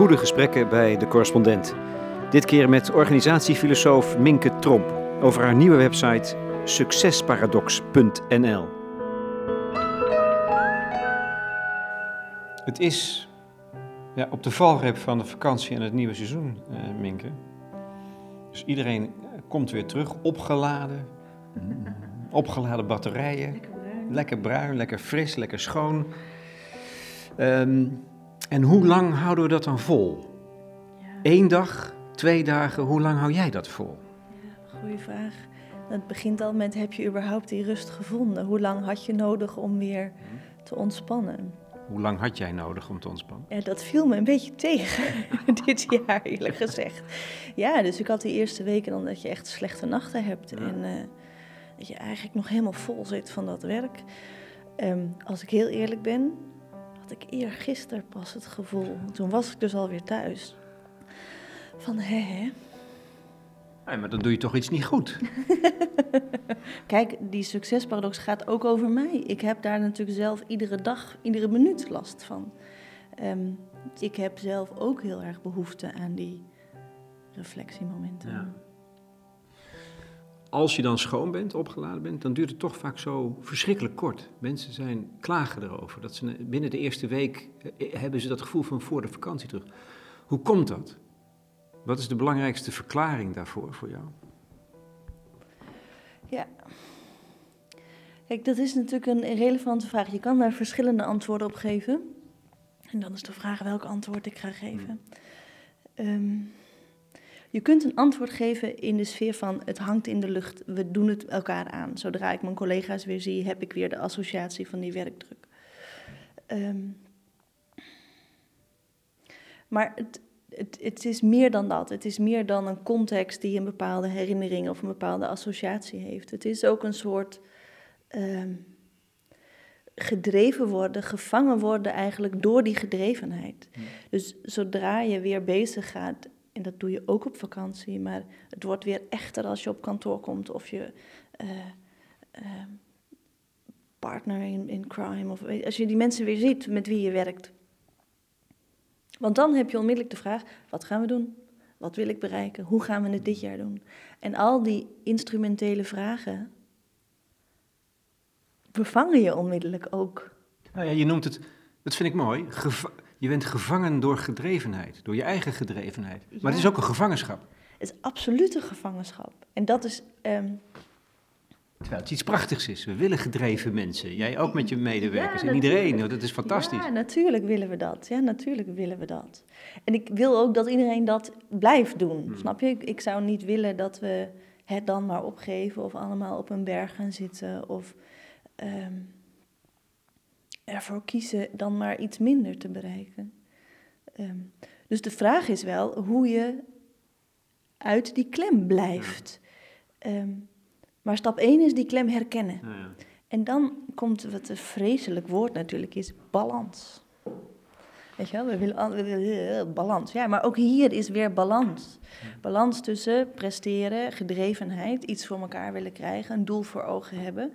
Goede gesprekken bij de correspondent. Dit keer met organisatiefilosoof Minke Tromp over haar nieuwe website succesparadox.nl. Het is ja, op de valreep van de vakantie en het nieuwe seizoen, uh, Minke. Dus iedereen komt weer terug, opgeladen. Opgeladen batterijen. Lekker bruin. Lekker bruin, lekker fris, lekker schoon. Ehm, en hoe lang houden we dat dan vol? Ja, Eén dag, twee dagen, hoe lang hou jij dat vol? ja, goede vraag. Het begint al met, heb je überhaupt die rust gevonden? Hoe lang had je nodig om weer te ontspannen? Hoe lang had jij nodig om te ontspannen? Ja, dat viel me een beetje tegen dit jaar, eerlijk gezegd. Ja, dus ik had die eerste weken dan dat je echt slechte nachten hebt. En eh, dat je eigenlijk nog helemaal vol zit van dat werk. Ehm, als ik heel eerlijk ben, had ik eergisteren pas het gevoel. Toen was ik dus alweer thuis. Van, hè, hè. Maar dan doe je toch iets niet goed. Kijk, die succesparadox gaat ook over mij. Ik heb daar natuurlijk zelf iedere dag, iedere minuut last van. Ehm, ik heb zelf ook heel erg behoefte aan die reflectiemomenten. Ja. Als je dan schoon bent, opgeladen bent, dan duurt het toch vaak zo verschrikkelijk kort. Mensen zijn klagen erover. Dat ze binnen de eerste week eh, hebben ze dat gevoel van voor de vakantie terug. Hoe komt dat? Wat is de belangrijkste verklaring daarvoor voor jou? Ja. Kijk, dat is natuurlijk een relevante vraag. Je kan daar verschillende antwoorden op geven. En dan is de vraag welk antwoord ik ga geven. Ehm, je kunt een antwoord geven in de sfeer van het hangt in de lucht, we doen het elkaar aan. Zodra ik mijn collega's weer zie, heb ik weer de associatie van die werkdruk. Ehm, maar het, het, het is meer dan dat. Het is meer dan een context die een bepaalde herinnering of een bepaalde associatie heeft. Het is ook een soort ehm, gedreven worden, gevangen worden eigenlijk door die gedrevenheid. Dus zodra je weer bezig gaat, en dat doe je ook op vakantie, maar het wordt weer echter als je op kantoor komt of je eh, eh, partner in, in crime, of als je die mensen weer ziet met wie je werkt. Want dan heb je onmiddellijk de vraag: wat gaan we doen? Wat wil ik bereiken? Hoe gaan we het dit jaar doen? En al die instrumentele vragen bevangen je onmiddellijk ook. Nou ja, je noemt het, dat vind ik mooi, je bent gevangen door gedrevenheid, door je eigen gedrevenheid. Maar het is ook een gevangenschap. Het is absolute gevangenschap. En dat is. ehm, Terwijl het iets prachtigs is. We willen gedreven mensen. Jij ook met je medewerkers. Ja, en iedereen. hoor, Dat is fantastisch. Ja, natuurlijk willen we dat. Ja, natuurlijk willen we dat. En ik wil ook dat iedereen dat blijft doen. Hmm. Snap je? Ik, ik zou niet willen dat we het dan maar opgeven of allemaal op een berg gaan zitten of ehm, ervoor kiezen dan maar iets minder te bereiken. Ehm, dus de vraag is wel hoe je uit die klem blijft. Ehm, maar stap 1 is die klem herkennen. Ja, ja. En dan komt wat een vreselijk woord natuurlijk is, balans. Weet je wel, we willen, we willen eh, balans. Ja, maar ook hier is weer balans. Balans tussen presteren, gedrevenheid, iets voor elkaar willen krijgen, een doel voor ogen hebben.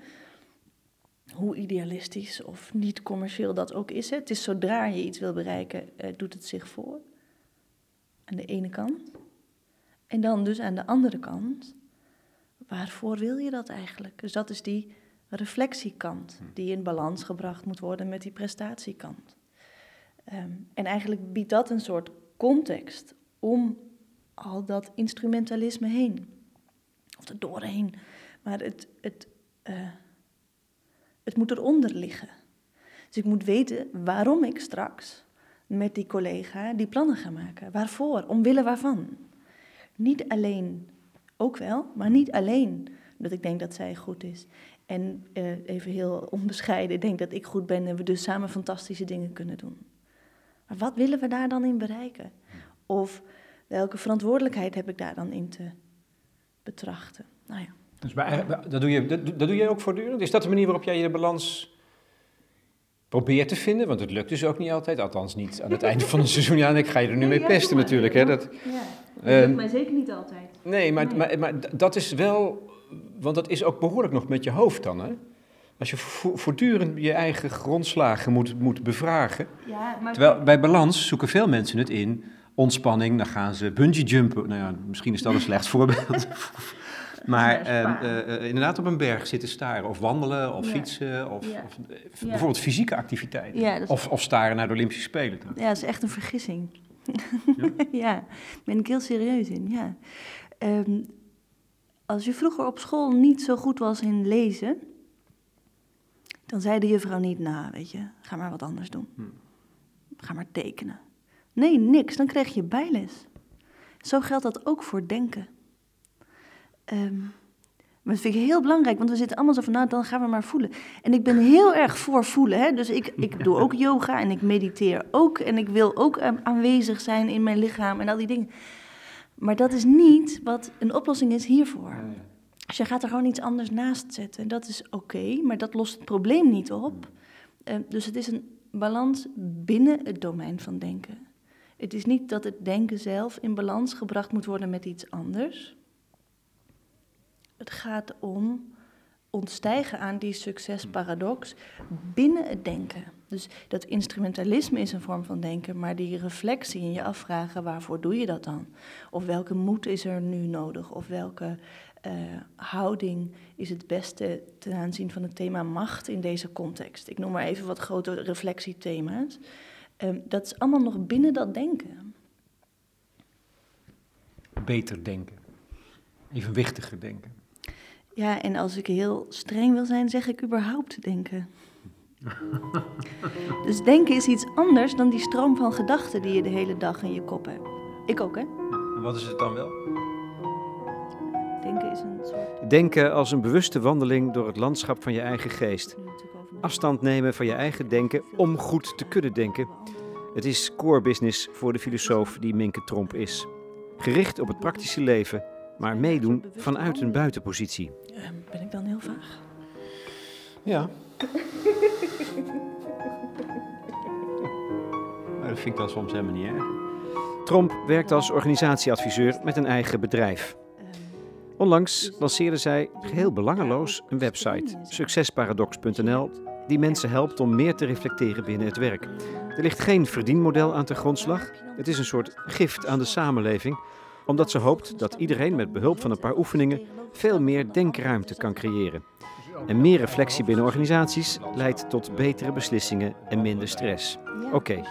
Hoe idealistisch of niet commercieel dat ook is. Het is zodra je iets wil bereiken, eh, doet het zich voor. Aan de ene kant. En dan dus aan de andere kant, waarvoor wil je dat eigenlijk? Dus dat is die reflectiekant die in balans gebracht moet worden met die prestatiekant. Ehm, en eigenlijk biedt dat een soort context om al dat instrumentalisme heen. Of er doorheen. Maar het, het, eh, het moet eronder liggen. Dus ik moet weten waarom ik straks met die collega die plannen ga maken. Waarvoor? Omwille waarvan? Niet alleen, ook wel, maar niet alleen dat ik denk dat zij goed is. En eh, even heel onbescheiden, denk dat ik goed ben en we dus samen fantastische dingen kunnen doen. Maar wat willen we daar dan in bereiken? Of welke verantwoordelijkheid heb ik daar dan in te betrachten? Nou ja. Dus bij, bij- dat, doe je, dat, dat doe je ook voortdurend? Is dat de manier waarop jij je balans probeert te vinden? Want het lukt dus ook niet altijd. Althans niet aan het einde van het seizoen. Ja, en ik ga je er nu mee pesten natuurlijk. Hè? Dat, Ja, Ehm, mij zeker niet altijd. nee, maar, Nee. Maar, dat is wel... Want dat is ook behoorlijk nog met je hoofd dan, hè? Als je vo- voortdurend je eigen grondslagen moet, moet bevragen. Ja, maar Terwijl bij balans zoeken veel mensen het in ontspanning, dan gaan ze bungee jumpen. Nou ja, misschien is dat een slecht voorbeeld. Maar ehm, eh, eh, inderdaad op een berg zitten staren. Of wandelen, of fietsen. Of, of eh, bijvoorbeeld fysieke activiteiten. Of, of staren naar de Olympische Spelen. Ja, dat is echt een vergissing. Ja, ja ben ik heel serieus in, ja. Ehm, als je vroeger op school niet zo goed was in lezen... dan zei de juffrouw niet, nou, weet je, ga maar wat anders doen. Hm. Ga maar tekenen. Nee, niks, dan krijg je bijles. Zo geldt dat ook voor denken. Um, maar dat vind ik heel belangrijk, want we zitten allemaal zo van, nou, dan gaan we maar voelen. En ik ben heel erg voor voelen, hè? dus ik, ik doe ook yoga en ik mediteer ook. En ik wil ook aanwezig zijn in mijn lichaam en al die dingen. Maar dat is niet wat een oplossing is hiervoor. Dus je gaat er gewoon iets anders naast zetten. En dat is oké, maar dat lost het probleem niet op. Uh, dus het is een balans binnen het domein van denken. Het is niet dat het denken zelf in balans gebracht moet worden met iets anders. Het gaat om ontstijgen aan die succesparadox binnen het denken. Dus dat instrumentalisme is een vorm van denken, maar die reflectie en je afvragen waarvoor doe je dat dan? Of welke moed is er nu nodig? Of welke uh, houding is het beste ten aanzien van het thema macht in deze context? Ik noem maar even wat grote reflectiethema's. Um, dat is allemaal nog binnen dat denken. Beter denken, evenwichtiger denken. Ja, en als ik heel streng wil zijn, zeg ik überhaupt denken. dus denken is iets anders dan die stroom van gedachten die je de hele dag in je kop hebt. Ik ook, hè? wat is het dan wel? Denken is een soort... Denken als een bewuste wandeling door het landschap van je eigen geest. Afstand nemen van je eigen denken om goed te kunnen denken. Het is core business voor de filosoof die Minke Tromp is. Gericht op het praktische leven maar meedoen vanuit een buitenpositie. Ehm, ben ik dan heel vaag? Ja. dat vind ik dan soms helemaal niet erg. Tromp werkt als organisatieadviseur met een eigen bedrijf. Ehm, Onlangs lanceerde zij geheel belangeloos een website, succesparadox.nl, die mensen helpt om meer te reflecteren binnen het werk. Er ligt geen verdienmodel aan ten grondslag. Het is een soort gift aan de samenleving omdat ze hoopt dat iedereen met behulp van een paar oefeningen veel meer denkruimte kan creëren. En meer reflectie binnen organisaties leidt tot betere beslissingen en minder stress. Oké,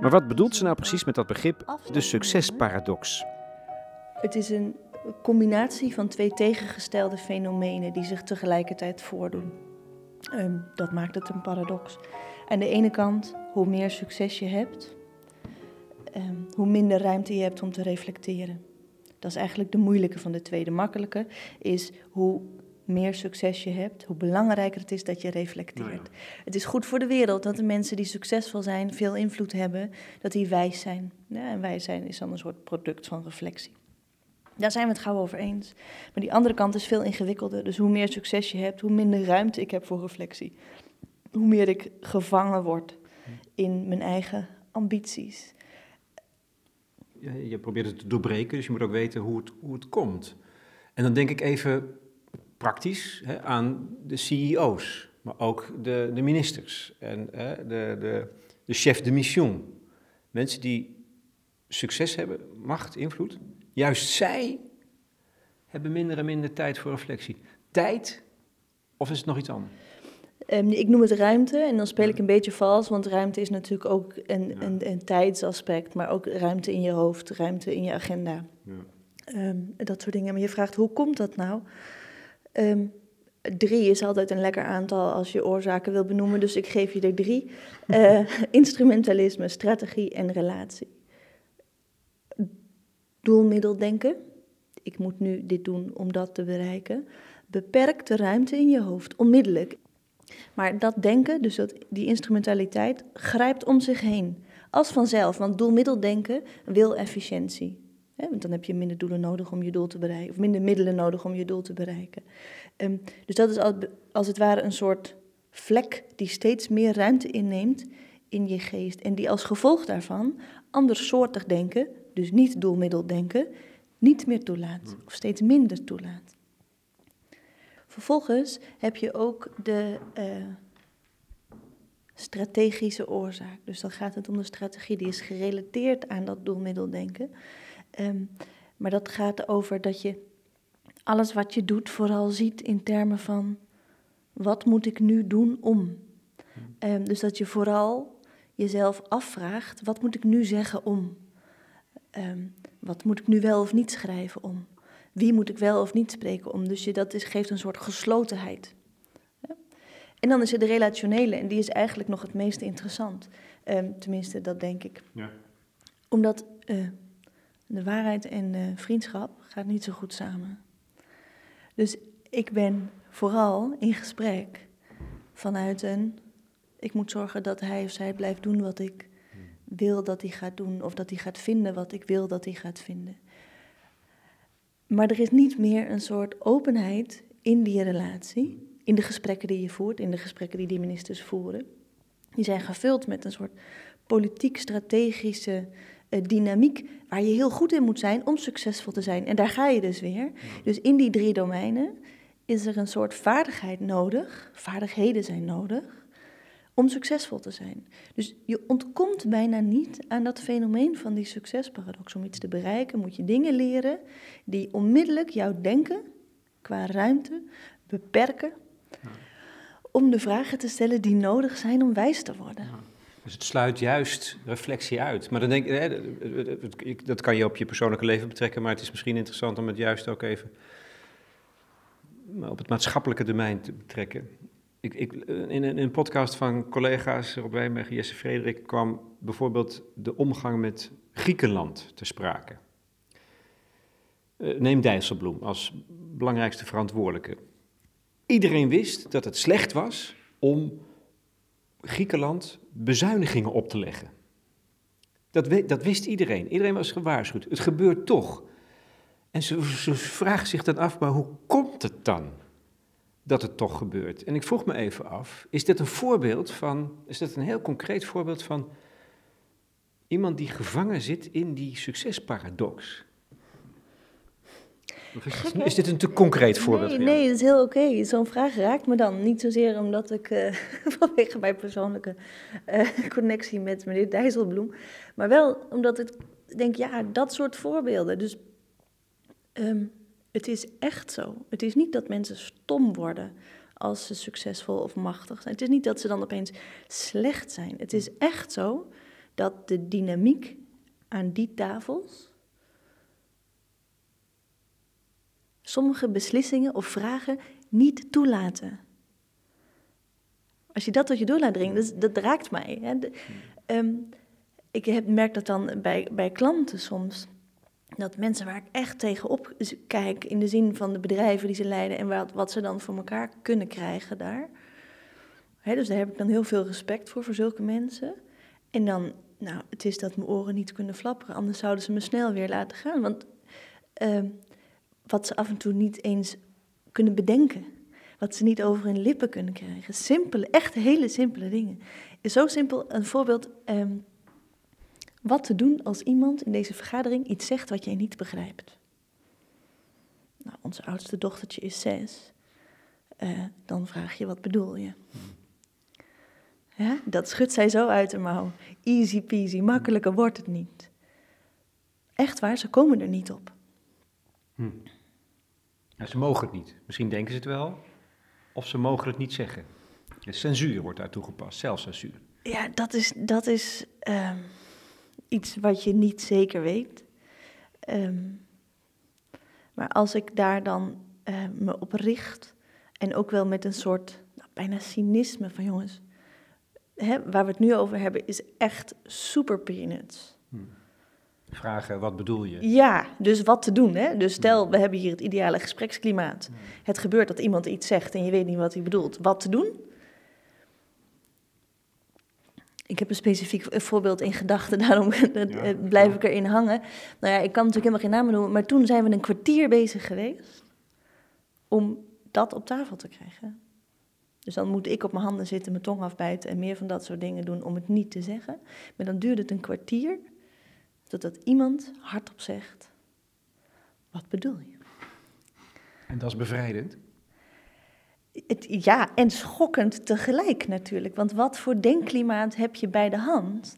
maar wat bedoelt ze nou precies met dat begrip de succesparadox? Het is een combinatie van twee tegengestelde fenomenen die zich tegelijkertijd voordoen. Um, dat maakt het een paradox. Aan de ene kant, hoe meer succes je hebt, Ehm, hoe minder ruimte je hebt om te reflecteren. Dat is eigenlijk de moeilijke van de twee. De makkelijke is hoe meer succes je hebt, hoe belangrijker het is dat je reflecteert. Nou het is goed voor de wereld dat de mensen die succesvol zijn, veel invloed hebben, dat die wijs zijn. Ja, en wijs zijn is dan een soort product van reflectie. Daar zijn we het gauw over eens. Maar die andere kant is veel ingewikkelder. Dus hoe meer succes je hebt, hoe minder ruimte ik heb voor reflectie. Hoe meer ik gevangen word in mijn eigen ambities je probeert het te doorbreken, dus je moet ook weten hoe het, hoe het komt. En dan denk ik even praktisch hè, aan de CEO's, maar ook de, de ministers en hè, de, de, de chef de mission. Mensen die succes hebben, macht, invloed. Juist zij hebben minder en minder tijd voor reflectie. Tijd, of is het nog iets anders? Um, ik noem het ruimte en dan speel ik een beetje vals, want ruimte is natuurlijk ook een, een, een tijdsaspect, maar ook ruimte in je hoofd, ruimte in je agenda. Ja. Um, dat soort dingen. Maar je vraagt, hoe komt dat nou? Um, drie is altijd een lekker aantal als je oorzaken wil benoemen, dus ik geef je er drie. Uh, instrumentalisme, strategie en relatie. Doelmiddeldenken. Ik moet nu dit doen om dat te bereiken. Beperk de ruimte in je hoofd, onmiddellijk. Maar dat denken, dus dat, die instrumentaliteit, grijpt om zich heen. Als vanzelf, want doelmiddeldenken wil efficiëntie. want dan heb je minder doelen nodig om je doel te bereiken, of minder middelen nodig om je doel te bereiken. Ehm, dus dat is als, als het ware een soort vlek die steeds meer ruimte inneemt in je geest. En die als gevolg daarvan andersoortig denken, dus niet doelmiddeldenken, niet meer toelaat, of steeds minder toelaat. Vervolgens heb je ook de uh, strategische oorzaak. Dus dan gaat het om de strategie die is gerelateerd aan dat doelmiddeldenken. Um, maar dat gaat over dat je alles wat je doet vooral ziet in termen van wat moet ik nu doen om. Um, dus dat je vooral jezelf afvraagt, wat moet ik nu zeggen om? Um, wat moet ik nu wel of niet schrijven om? Wie moet ik wel of niet spreken om? Dus je, dat is, geeft een soort geslotenheid. En dan is er de relationele, en die is eigenlijk nog het meest interessant. Um, tenminste, dat denk ik. Ja. Omdat uh, de waarheid en de vriendschap gaat niet zo goed samen. Dus ik ben vooral in gesprek vanuit een... Ik moet zorgen dat hij of zij blijft doen wat ik wil dat hij gaat doen. Of dat hij gaat vinden wat ik wil dat hij gaat vinden. Maar er is niet meer een soort openheid in die relatie in de gesprekken die je voert, in de gesprekken die die ministers voeren. Die zijn gevuld met een soort politiek-strategische uh, dynamiek waar je heel goed in moet zijn om succesvol te zijn. En daar ga je dus weer. Dus in die drie domeinen is er een soort vaardigheid nodig, vaardigheden zijn nodig, om succesvol te zijn. Dus je ontkomt bijna niet aan dat fenomeen van die succesparadox. Om iets te bereiken moet je dingen leren die onmiddellijk jouw denken qua ruimte beperken om de vragen te stellen die nodig zijn om wijs te worden. Dus het sluit juist reflectie uit. Maar dan denk ik, dat kan je op je persoonlijke leven betrekken, maar het is misschien interessant om het juist ook even op het maatschappelijke domein te betrekken. Ik, ik, in, een, een podcast van collega's Rob Wijnberg Jesse Frederik kwam bijvoorbeeld de omgang met Griekenland te sprake. Uh, neem Dijsselbloem als belangrijkste verantwoordelijke. Iedereen wist dat het slecht was om Griekenland bezuinigingen op te leggen. Dat, dat wist iedereen. Iedereen was gewaarschuwd. Het gebeurt toch. En ze, ze vragen zich dan af, maar hoe komt het dan dat het toch gebeurt? En ik vroeg me even af, is dit een voorbeeld van, is dit een heel concreet voorbeeld van iemand die gevangen zit in die succesparadox? Is, dit een te concreet voorbeeld? Nee, nee dat is heel oké. Zo'n vraag raakt me dan. Niet zozeer omdat ik uh, vanwege mijn persoonlijke uh, connectie met meneer Dijsselbloem, maar wel omdat ik denk, ja, dat soort voorbeelden. Dus um, het is echt zo. Het is niet dat mensen stom worden als ze succesvol of machtig zijn. Het is niet dat ze dan opeens slecht zijn. Het is echt zo dat de dynamiek aan die tafels sommige beslissingen of vragen niet toelaten. Als je dat tot je door laat dat, dat raakt mij. Hè. Ehm, ik heb, merk dat dan bij, bij klanten soms. Dat mensen waar ik echt tegenop kijk, in de zin van de bedrijven die ze leiden en wat, wat ze dan voor elkaar kunnen krijgen daar. dus daar heb ik dan heel veel respect voor, voor zulke mensen. En dan, nou, het is dat mijn oren niet kunnen flapperen, anders zouden ze me snel weer laten gaan. Want uh, wat ze af en toe niet eens kunnen bedenken. Wat ze niet over hun lippen kunnen krijgen. Simpele, echt hele simpele dingen. Zo simpel een voorbeeld. Um, wat te doen als iemand in deze vergadering iets zegt wat jij niet begrijpt. Nou, onze oudste dochtertje is zes. Uh, dan vraag je, wat bedoel je? Ja, dat schudt zij zo uit de mouw. Easy peasy, makkelijker wordt het niet. Echt waar, ze komen er niet op. Hm ze mogen het niet. Misschien denken ze het wel, of ze mogen het niet zeggen. De censuur wordt daar toegepast, zelfcensuur. Ja, dat is, dat is uh, iets wat je niet zeker weet. Um, maar als ik daar dan uh, me op richt, en ook wel met een soort nou, bijna cynisme van jongens, hè, waar we het nu over hebben, is echt super peanuts. Hmm vragen, wat bedoel je? Ja, dus wat te doen. Hè? Dus stel, we hebben hier het ideale gespreksklimaat. Het gebeurt dat iemand iets zegt en je weet niet wat hij bedoelt. Wat te doen? Ik heb een specifiek voorbeeld in gedachten, daarom blijf ik erin hangen. Nou ja, ik kan natuurlijk helemaal geen namen noemen, maar toen zijn we een kwartier bezig geweest om dat op tafel te krijgen. Dus dan moet ik op mijn handen zitten, mijn tong afbijten en meer van dat soort dingen doen om het niet te zeggen. Maar dan duurde het een kwartier Totdat iemand hardop zegt, wat bedoel je? En dat is bevrijdend? Het, ja, en schokkend tegelijk natuurlijk. Want wat voor denkklimaat heb je bij de hand?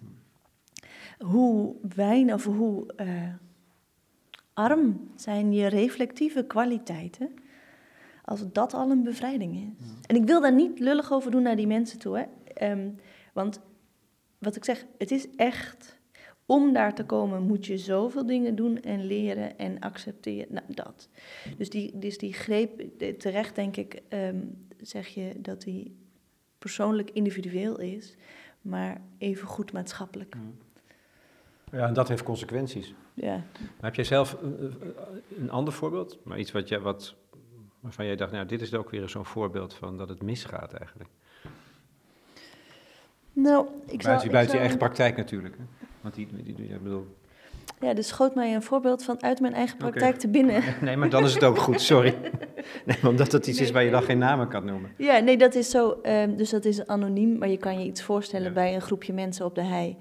Hoe weinig of hoe uh, arm zijn je reflectieve kwaliteiten als dat al een bevrijding is? En ik wil daar niet lullig over doen naar die mensen toe, hè? Um, want wat ik zeg, het is echt. Om daar te komen moet je zoveel dingen doen en leren en accepteren. Nou, dat. Dus die, dus die greep, terecht denk ik, um, zeg je dat die persoonlijk individueel is, maar even goed maatschappelijk. Ja, en dat heeft consequenties. Ja. Maar heb jij zelf een, een ander voorbeeld? Maar iets wat jij, wat, waarvan jij dacht, nou, dit is ook weer zo'n voorbeeld van dat het misgaat eigenlijk. Nou, ik zou... Buiten, buiten je eigen praktijk natuurlijk. Hè? Want die, die, die, ik bedoel... Ja, dus schoot mij een voorbeeld van uit mijn eigen praktijk te binnen. Nee, maar dan is het ook goed, sorry. Nee, omdat het iets is waar je dan geen namen kan noemen. Ja, nee, dat is zo. Um, dus dat is anoniem, maar je kan je iets voorstellen bij een groepje mensen op de hei.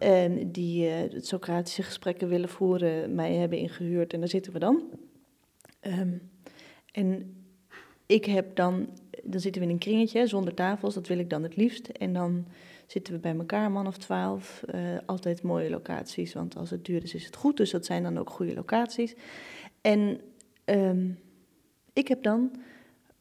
Ja. Um, die uh, het Socratische gesprekken willen voeren, mij hebben ingehuurd en daar zitten we dan. Um, en ik heb dan, dan zitten we in een kringetje zonder tafels, dat wil ik dan het liefst. En dan zitten we bij elkaar, man of twaalf. Uh, altijd mooie locaties, want als het duur is, is het goed. Dus dat zijn dan ook goede locaties. En um, ik heb dan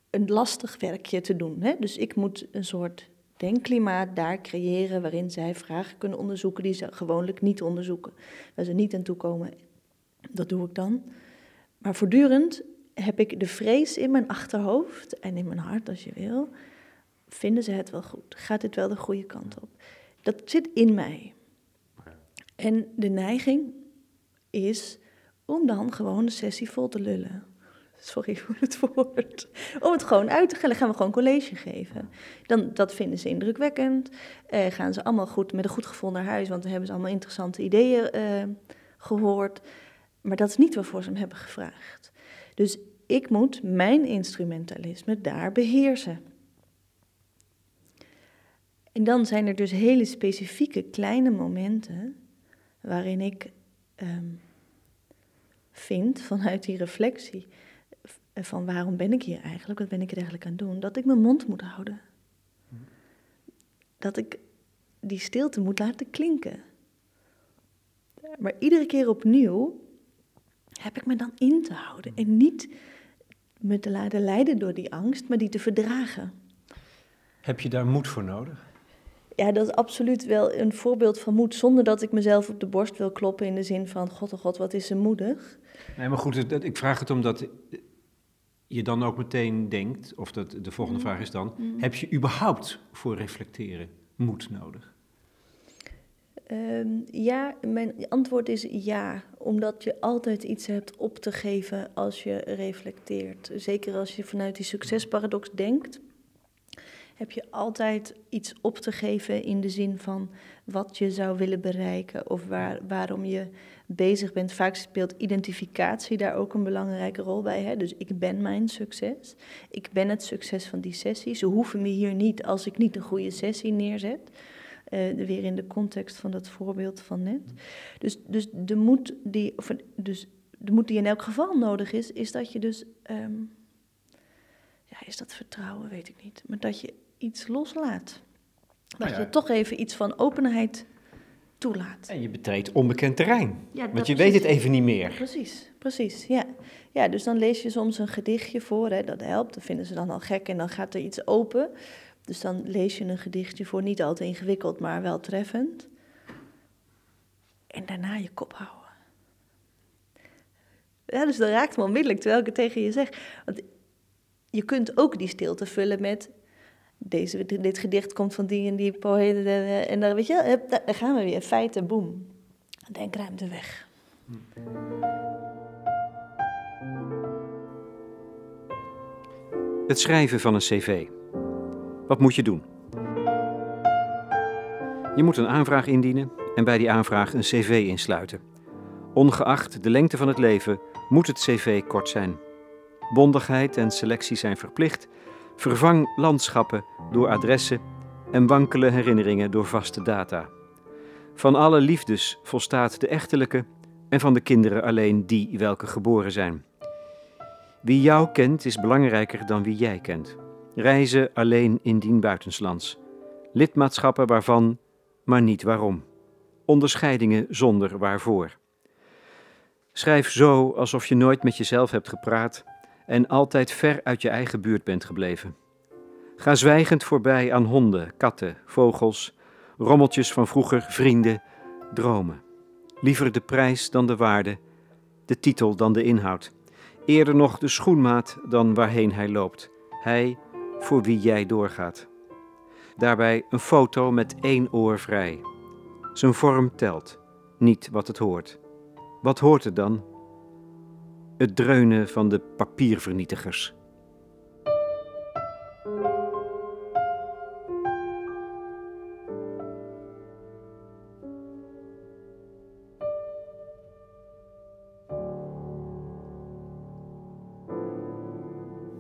een lastig werkje te doen. Hè? Dus ik moet een soort denkklimaat daar creëren waarin zij vragen kunnen onderzoeken die ze gewoonlijk niet onderzoeken. Waar ze niet aan toe komen. Dat doe ik dan. Maar voortdurend heb ik de vrees in mijn achterhoofd en in mijn hart, als je wil, vinden ze het wel goed? Gaat dit wel de goede kant op? Dat zit in mij. En de neiging is om dan gewoon de sessie vol te lullen. Sorry voor het woord. Om het gewoon uit te gaan, gaan we gewoon college geven. Dan, dat vinden ze indrukwekkend. Eh, gaan ze allemaal goed, met een goed gevoel naar huis, want dan hebben ze allemaal interessante ideeën eh, gehoord. Maar dat is niet waarvoor ze hem hebben gevraagd. Dus ik moet mijn instrumentalisme daar beheersen. En dan zijn er dus hele specifieke kleine momenten waarin ik um, vind vanuit die reflectie van waarom ben ik hier eigenlijk, wat ben ik er eigenlijk aan het doen, dat ik mijn mond moet houden. Dat ik die stilte moet laten klinken. Maar iedere keer opnieuw heb ik me dan in te houden en niet me te laten leiden door die angst, maar die te verdragen. Heb je daar moed voor nodig? Ja, dat is absoluut wel een voorbeeld van moed, zonder dat ik mezelf op de borst wil kloppen in de zin van, god oh god, wat is ze moedig. Nee, maar goed, ik vraag het omdat je dan ook meteen denkt, of dat, de volgende mm. vraag is dan, mm. heb je überhaupt voor reflecteren moed nodig? Um, ja, mijn antwoord is ja, omdat je altijd iets hebt op te geven als je reflecteert. Zeker als je vanuit die succesparadox denkt, heb je altijd iets op te geven in de zin van wat je zou willen bereiken of waar, waarom je bezig bent. Vaak speelt identificatie daar ook een belangrijke rol bij. Hè? Dus ik ben mijn succes. Ik ben het succes van die sessie. Ze hoeven me hier niet als ik niet een goede sessie neerzet. Uh, weer in de context van dat voorbeeld van net. Dus, dus, de, moed die, of, dus de moed die in elk geval nodig is, is dat je dus. Um, ja, is dat vertrouwen, weet ik niet. Maar dat je iets loslaat. Dat nou je toch even iets van openheid toelaat. En je betreedt onbekend terrein. Ja, want je weet het even niet meer. Precies, precies. Ja. ja, dus dan lees je soms een gedichtje voor, hè, dat helpt. Dat vinden ze dan al gek en dan gaat er iets open. Dus dan lees je een gedichtje voor, niet altijd ingewikkeld, maar wel treffend. En daarna je kop houden. Ja, dus dat raakt me onmiddellijk terwijl ik het tegen je zeg. Want je kunt ook die stilte vullen met deze, dit gedicht komt van die en die poëten. En dan weet je, daar gaan we weer. Feiten, boem. Denkruimte weg. Het schrijven van een cv. Wat moet je doen? Je moet een aanvraag indienen en bij die aanvraag een cv insluiten. Ongeacht de lengte van het leven moet het cv kort zijn. Bondigheid en selectie zijn verplicht. Vervang landschappen door adressen en wankele herinneringen door vaste data. Van alle liefdes volstaat de echtelijke en van de kinderen alleen die welke geboren zijn. Wie jou kent is belangrijker dan wie jij kent. Reizen alleen indien buitenslands. Lidmaatschappen waarvan, maar niet waarom. Onderscheidingen zonder waarvoor. Schrijf zo alsof je nooit met jezelf hebt gepraat en altijd ver uit je eigen buurt bent gebleven. Ga zwijgend voorbij aan honden, katten, vogels, rommeltjes van vroeger, vrienden, dromen. Liever de prijs dan de waarde, de titel dan de inhoud. Eerder nog de schoenmaat dan waarheen hij loopt. Hij voor wie jij doorgaat. Daarbij een foto met één oor vrij. Zijn vorm telt, niet wat het hoort. Wat hoort het dan? Het dreunen van de papiervernietigers.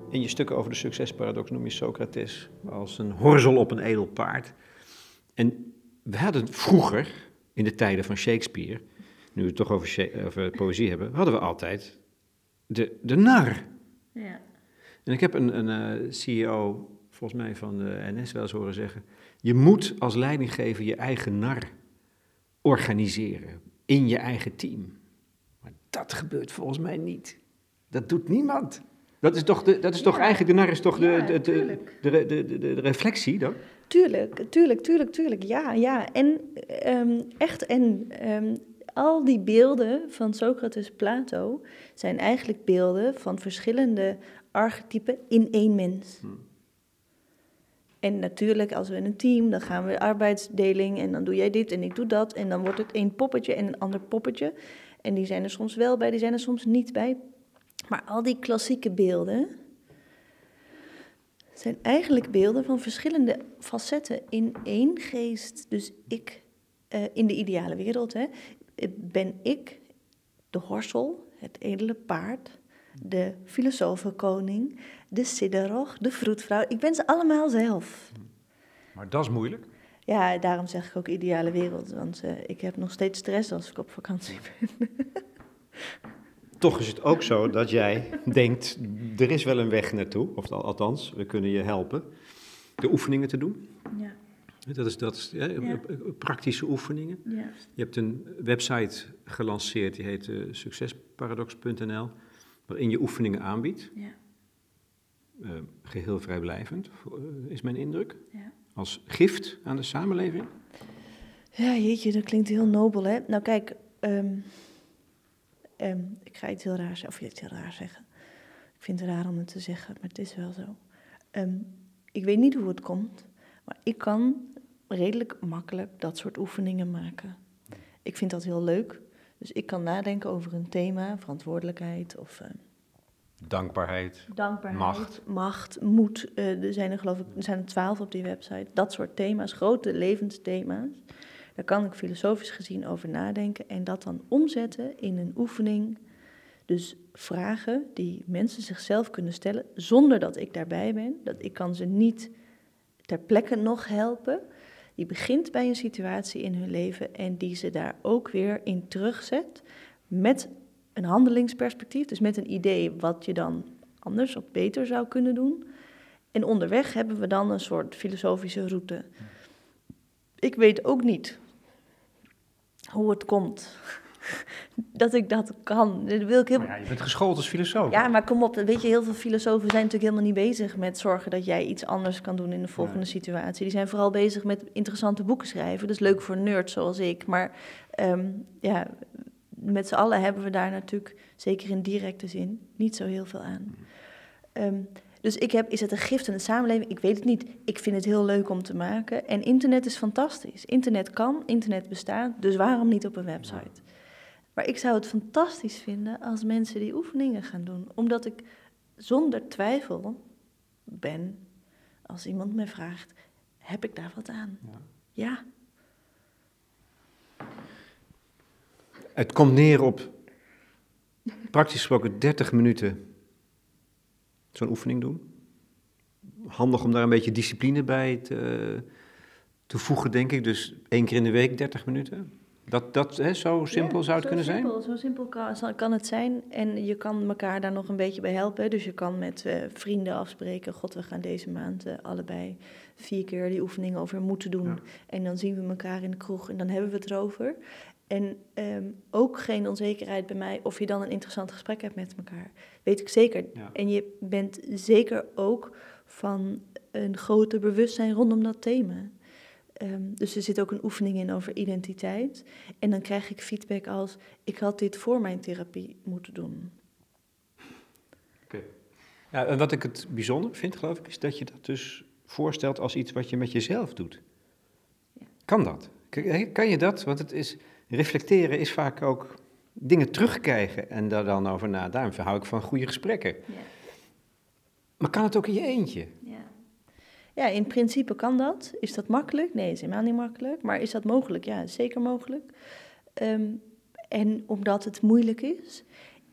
In je stukken over de succesparadox noem je Socrates als een horzel op een edel paard. En we hadden vroeger, in de tijden van Shakespeare, nu we het toch over, over poëzie hebben, hadden we altijd de, de nar. Ja. En ik heb een, een uh, CEO, volgens mij van de NS, wel eens horen zeggen: Je moet als leidinggever je eigen nar organiseren in je eigen team. Maar dat gebeurt volgens mij niet. Dat doet niemand. Dat is toch, de, dat is toch eigenlijk, de nar is toch de, ja, de, de, de, de, de, reflectie dan? Tuurlijk, tuurlijk, tuurlijk, tuurlijk, ja, ja. En um, echt, en um, al die beelden van Socrates, Plato, zijn eigenlijk beelden van verschillende archetypen in één mens. Hmm. En natuurlijk, als we in een team, dan gaan we arbeidsdeling en dan doe jij dit en ik doe dat. En dan wordt het één poppetje en een ander poppetje. En die zijn er soms wel bij, die zijn er soms niet bij. Maar al die klassieke beelden zijn eigenlijk beelden van verschillende facetten in één geest. Dus ik, uh, in de ideale wereld, hè, ben ik de horsel, het edele paard, de filosofenkoning, de sidderoch, de vroedvrouw. Ik ben ze allemaal zelf. Maar dat is moeilijk. Ja, daarom zeg ik ook ideale wereld, want uh, ik heb nog steeds stress als ik op vakantie ben. Toch is het ook zo dat jij denkt, er is wel een weg naartoe, of althans, we kunnen je helpen, de oefeningen te doen. Ja. Dat is, dat is ja, praktische oefeningen. Ja. Je hebt een website gelanceerd, die heet uh, succesparadox.nl, waarin je oefeningen aanbiedt. Ja. Uh, geheel vrijblijvend, uh, is mijn indruk. Ja. Als gift aan de samenleving. Ja, jeetje, dat klinkt heel nobel, hè? Nou kijk, um, um, ik ga iets heel raars, of iets heel raar zeggen. Ik vind het raar om het te zeggen, maar het is wel zo. Um, ik weet niet hoe het komt, maar ik kan redelijk makkelijk dat soort oefeningen maken. Ik vind dat heel leuk. Dus ik kan nadenken over een thema, verantwoordelijkheid of. Uh, dankbaarheid, dankbaarheid, macht. Macht, moed. Uh, er zijn er geloof ik er zijn er twaalf op die website. Dat soort thema's, grote levensthema's. Daar kan ik filosofisch gezien over nadenken en dat dan omzetten in een oefening. Dus vragen die mensen zichzelf kunnen stellen zonder dat ik daarbij ben. Dat ik kan ze niet ter plekke nog helpen. Die begint bij een situatie in hun leven en die ze daar ook weer in terugzet met een handelingsperspectief, dus met een idee wat je dan anders of beter zou kunnen doen. En onderweg hebben we dan een soort filosofische route. Ik weet ook niet hoe het komt dat ik dat kan. Dat wil ik heel... ja, je bent geschoold als filosoof. Ja, maar kom op, weet je, heel veel filosofen zijn natuurlijk helemaal niet bezig met zorgen dat jij iets anders kan doen in de volgende situatie. Die zijn vooral bezig met interessante boeken schrijven. Dat is leuk voor nerds zoals ik. Maar ehm, ja, met z'n allen hebben we daar natuurlijk, zeker in directe zin, niet zo heel veel aan. Ehm, dus ik heb, is het een gift in de samenleving? Ik weet het niet. Ik vind het heel leuk om te maken. En internet is fantastisch. Internet kan, internet bestaat, dus waarom niet op een website? Maar ik zou het fantastisch vinden als mensen die oefeningen gaan doen, omdat ik zonder twijfel ben als iemand mij vraagt: heb ik daar wat aan? Ja. ja. Het komt neer op praktisch gesproken 30 minuten zo'n oefening doen. Handig om daar een beetje discipline bij te, te voegen, denk ik. Dus één keer in de week 30 minuten. Dat, dat hè, zo simpel Ja, zou het zo kunnen simpel, Zo simpel kan, kan het zijn. En je kan elkaar daar nog een beetje bij helpen. Dus je kan met eh, vrienden afspreken. God, we gaan deze maand eh, allebei vier keer die oefeningen over moeten doen. Ja. En dan zien we elkaar in de kroeg en dan hebben we het erover. En ehm, ook geen onzekerheid bij mij of je dan een interessant gesprek hebt met elkaar. Weet ik zeker. Ja. En je bent zeker ook van een groter bewustzijn rondom dat thema. Ehm, dus er zit ook een oefening in over identiteit. En dan krijg ik feedback als: ik had dit voor mijn therapie moeten doen. Ja, en wat ik het bijzonder vind, geloof ik, is dat je dat dus voorstelt als iets wat je met jezelf doet. Ja. Kan dat? Kan- Kan je dat? Want het is, reflecteren is vaak ook dingen terugkrijgen en daar dan over na. Daarom hou ik van goede gesprekken. Ja. Maar kan het ook in je eentje? Ja. in principe kan dat. Is dat makkelijk? Nee, is helemaal niet makkelijk. Maar is dat mogelijk? Ja, is zeker mogelijk. Ehm, en omdat het moeilijk is,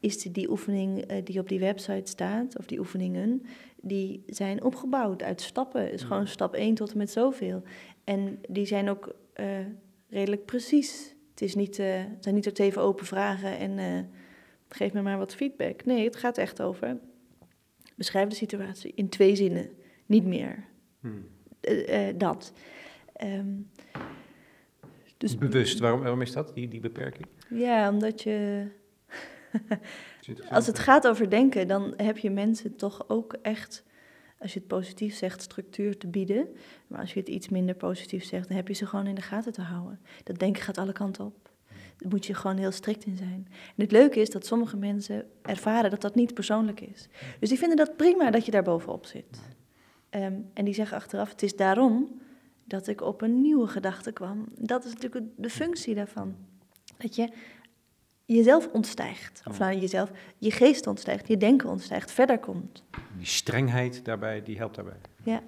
is die, die oefening eh, die op die website staat, of die oefeningen, die zijn opgebouwd uit stappen. Is gewoon stap 1 tot en met zoveel. En die zijn ook eh, redelijk precies. Het, is niet, het zijn niet er even open vragen en geef me maar wat feedback. Nee, het gaat echt over beschrijf de situatie in twee zinnen, niet meer. Hmm. Eh, eh, dat. Ehm, dus Bewust, waarom, waarom is dat, die, die beperking? ja, omdat je. Als het gaat over denken, dan heb je mensen toch ook echt, als je het positief zegt, structuur te bieden. Maar als je het iets minder positief zegt, dan heb je ze gewoon in de gaten te houden. Dat denken gaat alle kanten op. Daar moet je gewoon heel strikt in zijn. En het leuke is dat sommige mensen ervaren dat dat niet persoonlijk is. Dus die vinden dat prima dat je daar bovenop zit. Ehm, en die zeggen achteraf, het is daarom dat ik op een nieuwe gedachte kwam. Dat is natuurlijk de functie daarvan. Dat je jezelf ontstijgt. Of nou, jezelf, je geest ontstijgt, je denken ontstijgt, verder komt. Die strengheid daarbij, die helpt daarbij. Ja.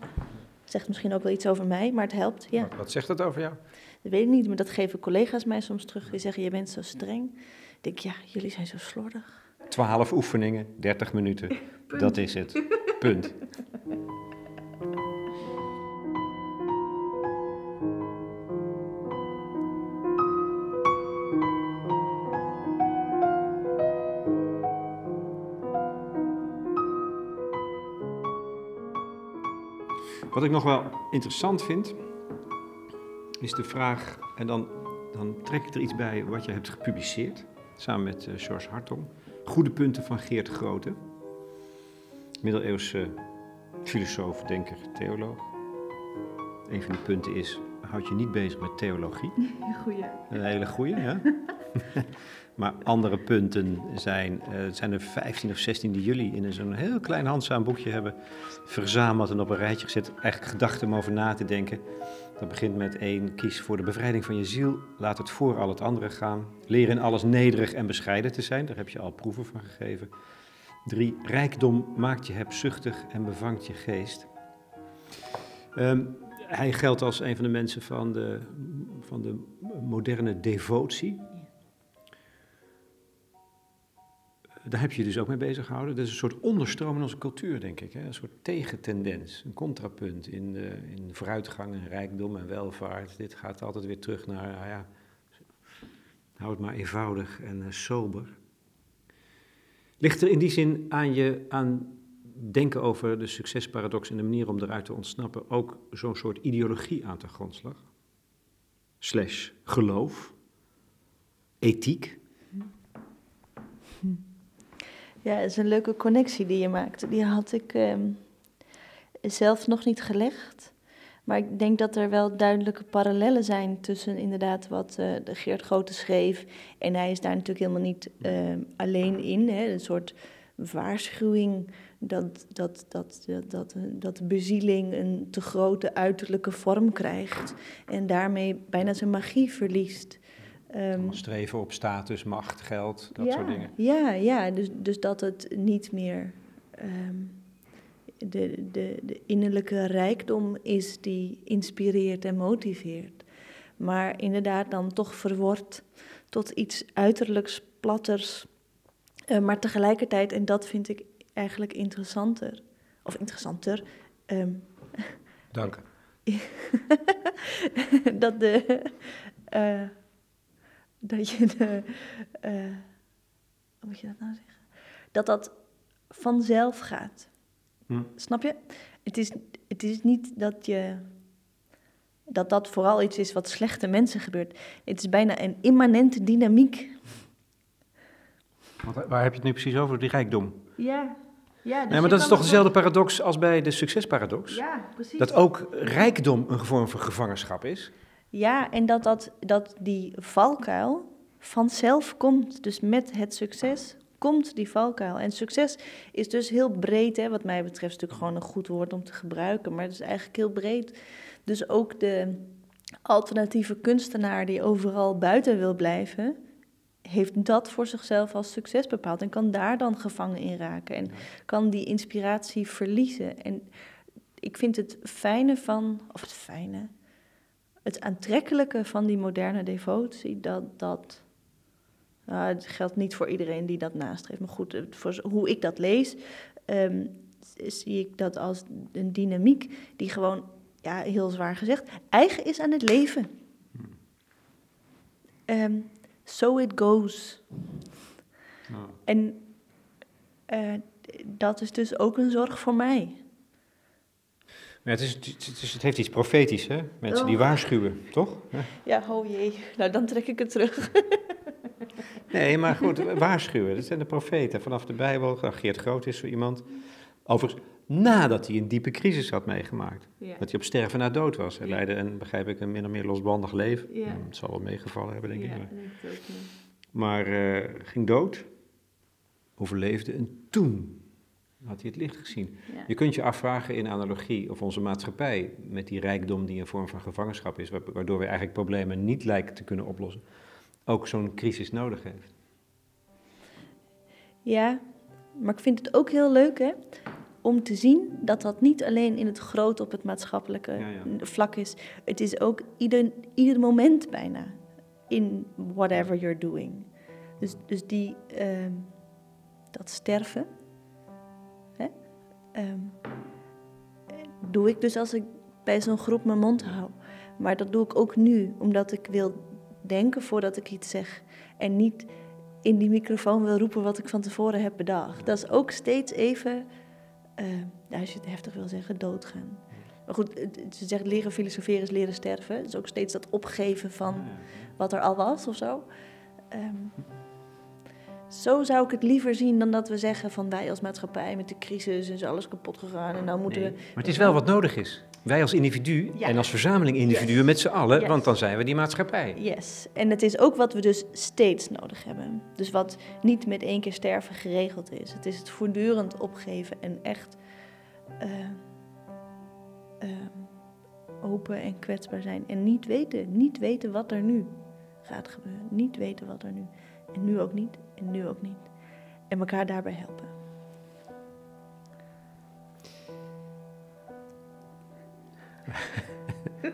Zegt misschien ook wel iets over mij, maar het helpt. Ja, Wat, wat zegt dat over jou? dat weet ik niet, maar dat geven collega's mij soms terug. Die zeggen, je bent zo streng. Ik denk, ja, jullie zijn zo slordig. 12 oefeningen, 30 minuten. Dat is het. Punt. Wat ik nog wel interessant vind, is de vraag, en dan, dan trek ik er iets bij wat je hebt gepubliceerd, samen met eh, George Hartong. Goede punten van Geert Grote, middeleeuwse filosoof, denker, theoloog. Een van die punten is, houd je niet bezig met theologie. Goeie. Een hele goeie, ja. maar andere punten zijn, eh, het zijn er 15 of 16 die jullie in zo'n heel klein handzaam boekje hebben verzameld en op een rijtje gezet. Eigenlijk gedachten om over na te denken. Dat begint met één, kies voor de bevrijding van je ziel. Laat het voor al het andere gaan. Leer in alles nederig en bescheiden te zijn. Daar heb je al proeven van gegeven. Drie, rijkdom maakt je hebzuchtig en bevangt je geest. Ehm, hij geldt als een van de mensen van de, van de moderne devotie. Daar heb je dus ook mee bezig gehouden. Dat is een soort onderstroom in onze cultuur, denk ik. Hè? Een soort tegentendens, een contrapunt in, de, in vooruitgang en rijkdom en welvaart. Dit gaat altijd weer terug naar, nou ja, hou het maar eenvoudig en eh, sober. Ligt er in die zin aan je, aan denken over de succesparadox en de manier om eruit te ontsnappen, ook zo'n soort ideologie aan te grondslag? Slash geloof, ethiek. Ja, het is een leuke connectie die je maakt. Die had ik ehm, zelf nog niet gelegd. Maar ik denk dat er wel duidelijke parallellen zijn tussen inderdaad wat eh, de Geert Grote schreef. En hij is daar natuurlijk helemaal niet ehm, alleen in. Hè, een soort waarschuwing dat, dat, dat, dat, dat, dat de bezieling een te grote uiterlijke vorm krijgt. En daarmee bijna zijn magie verliest. Ehm, Streven op status, macht, geld, dat ja, soort dingen. Ja, ja dus, dus dat het niet meer ehm, de, de, de innerlijke rijkdom is die inspireert en motiveert. Maar inderdaad dan toch verwordt tot iets uiterlijks, platters. Eh, maar tegelijkertijd, en dat vind ik eigenlijk interessanter, of interessanter, ehm, Dank. dat de, eh, dat je de, eh, hoe moet je dat nou zeggen? Dat dat vanzelf gaat. Hm. Snap je? Het is, het is niet dat je dat dat vooral iets is wat slechte mensen gebeurt. Het is bijna een immanente dynamiek. Waar heb je het nu precies over, die rijkdom? Ja, ja. dus Nee, maar dat is toch dezelfde paradox als bij de succesparadox? Ja, precies. Dat ook rijkdom een vorm van gevangenschap is? Ja, en dat, dat, dat die valkuil vanzelf komt. Dus met het succes komt die valkuil. En succes is dus heel breed, hè, wat mij betreft, natuurlijk gewoon een goed woord om te gebruiken, maar het is eigenlijk heel breed. Dus ook de alternatieve kunstenaar die overal buiten wil blijven, heeft dat voor zichzelf als succes bepaald en kan daar dan gevangen in raken en kan die inspiratie verliezen. En ik vind het fijne van, of het fijne, het aantrekkelijke van die moderne devotie, dat dat. nou, het geldt niet voor iedereen die dat nastreeft, maar goed, voor hoe ik dat lees, ehm, zie ik dat als een dynamiek die gewoon, ja, heel zwaar gezegd, eigen is aan het leven. Ehm, so it goes. En eh, dat is dus ook een zorg voor mij. Ja, het, is, het, is- het heeft iets profetisch, hè? Mensen die Oh. waarschuwen, toch? Ja. Ja, oh jee. Nou, dan trek ik het terug. Nee, maar goed, waarschuwen. Dat zijn de profeten vanaf de Bijbel. Nou, Geert Groot is zo iemand. Overigens, nadat hij een diepe crisis had meegemaakt. Ja. Dat hij op sterven na dood was. Hij leidde een, begrijp ik, een min of meer losbandig leven. Ja. Hm, Het zal wel meegevallen hebben, denk ik. Maar- denk ik ook, ja. Maar eh, ging dood, overleefde en toen had hij het licht gezien. Ja. Je kunt je afvragen in analogie of onze maatschappij met die rijkdom die een vorm van gevangenschap is, wa- waardoor we eigenlijk problemen niet lijken te kunnen oplossen, ook zo'n crisis nodig heeft. Ja, maar ik vind het ook heel leuk hè, om te zien dat dat niet alleen in het groot op het maatschappelijke Ja, ja. vlak is. Het is ook ieder, ieder moment bijna in whatever you're doing. Dus, dus die, ehm, dat sterven, ehm, doe ik dus als ik bij zo'n groep mijn mond hou. Maar dat doe ik ook nu, omdat ik wil denken voordat ik iets zeg. En niet in die microfoon wil roepen wat ik van tevoren heb bedacht. Dat is ook steeds even, eh, ja, als je het heftig wil zeggen, doodgaan. Maar goed, ze zegt leren filosoferen is leren sterven. Het is ook steeds dat opgeven van wat er al was of zo. Ehm, zo zou ik het liever zien dan dat we zeggen van wij als maatschappij met de crisis is alles kapot gegaan en nou moeten Nee, we... Maar het is wel wat nodig is. Wij als individu Ja. en als verzameling individuen met z'n allen, Yes. want dan zijn we die maatschappij. Yes, en het is ook wat we dus steeds nodig hebben. Dus wat niet met één keer sterven geregeld is. Het is het voortdurend opgeven en echt eh, eh, open en kwetsbaar zijn. En niet weten, niet weten wat er nu gaat gebeuren. Niet weten wat er nu. En nu ook niet, en nu ook niet. En elkaar daarbij helpen.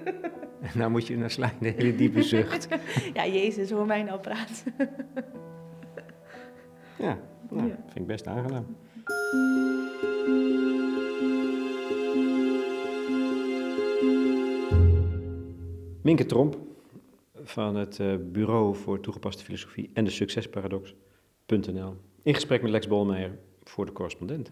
En nou moet je naar slaan, een hele diepe zucht. Ja, Jezus, hoor mij nou praten. Ja, nou, Ja. vind ik best aangenaam. Minke Tromp van het eh, Bureau voor Toegepaste Filosofie en de Succesparadox.nl. In gesprek met Lex Bolmeijer voor de correspondent.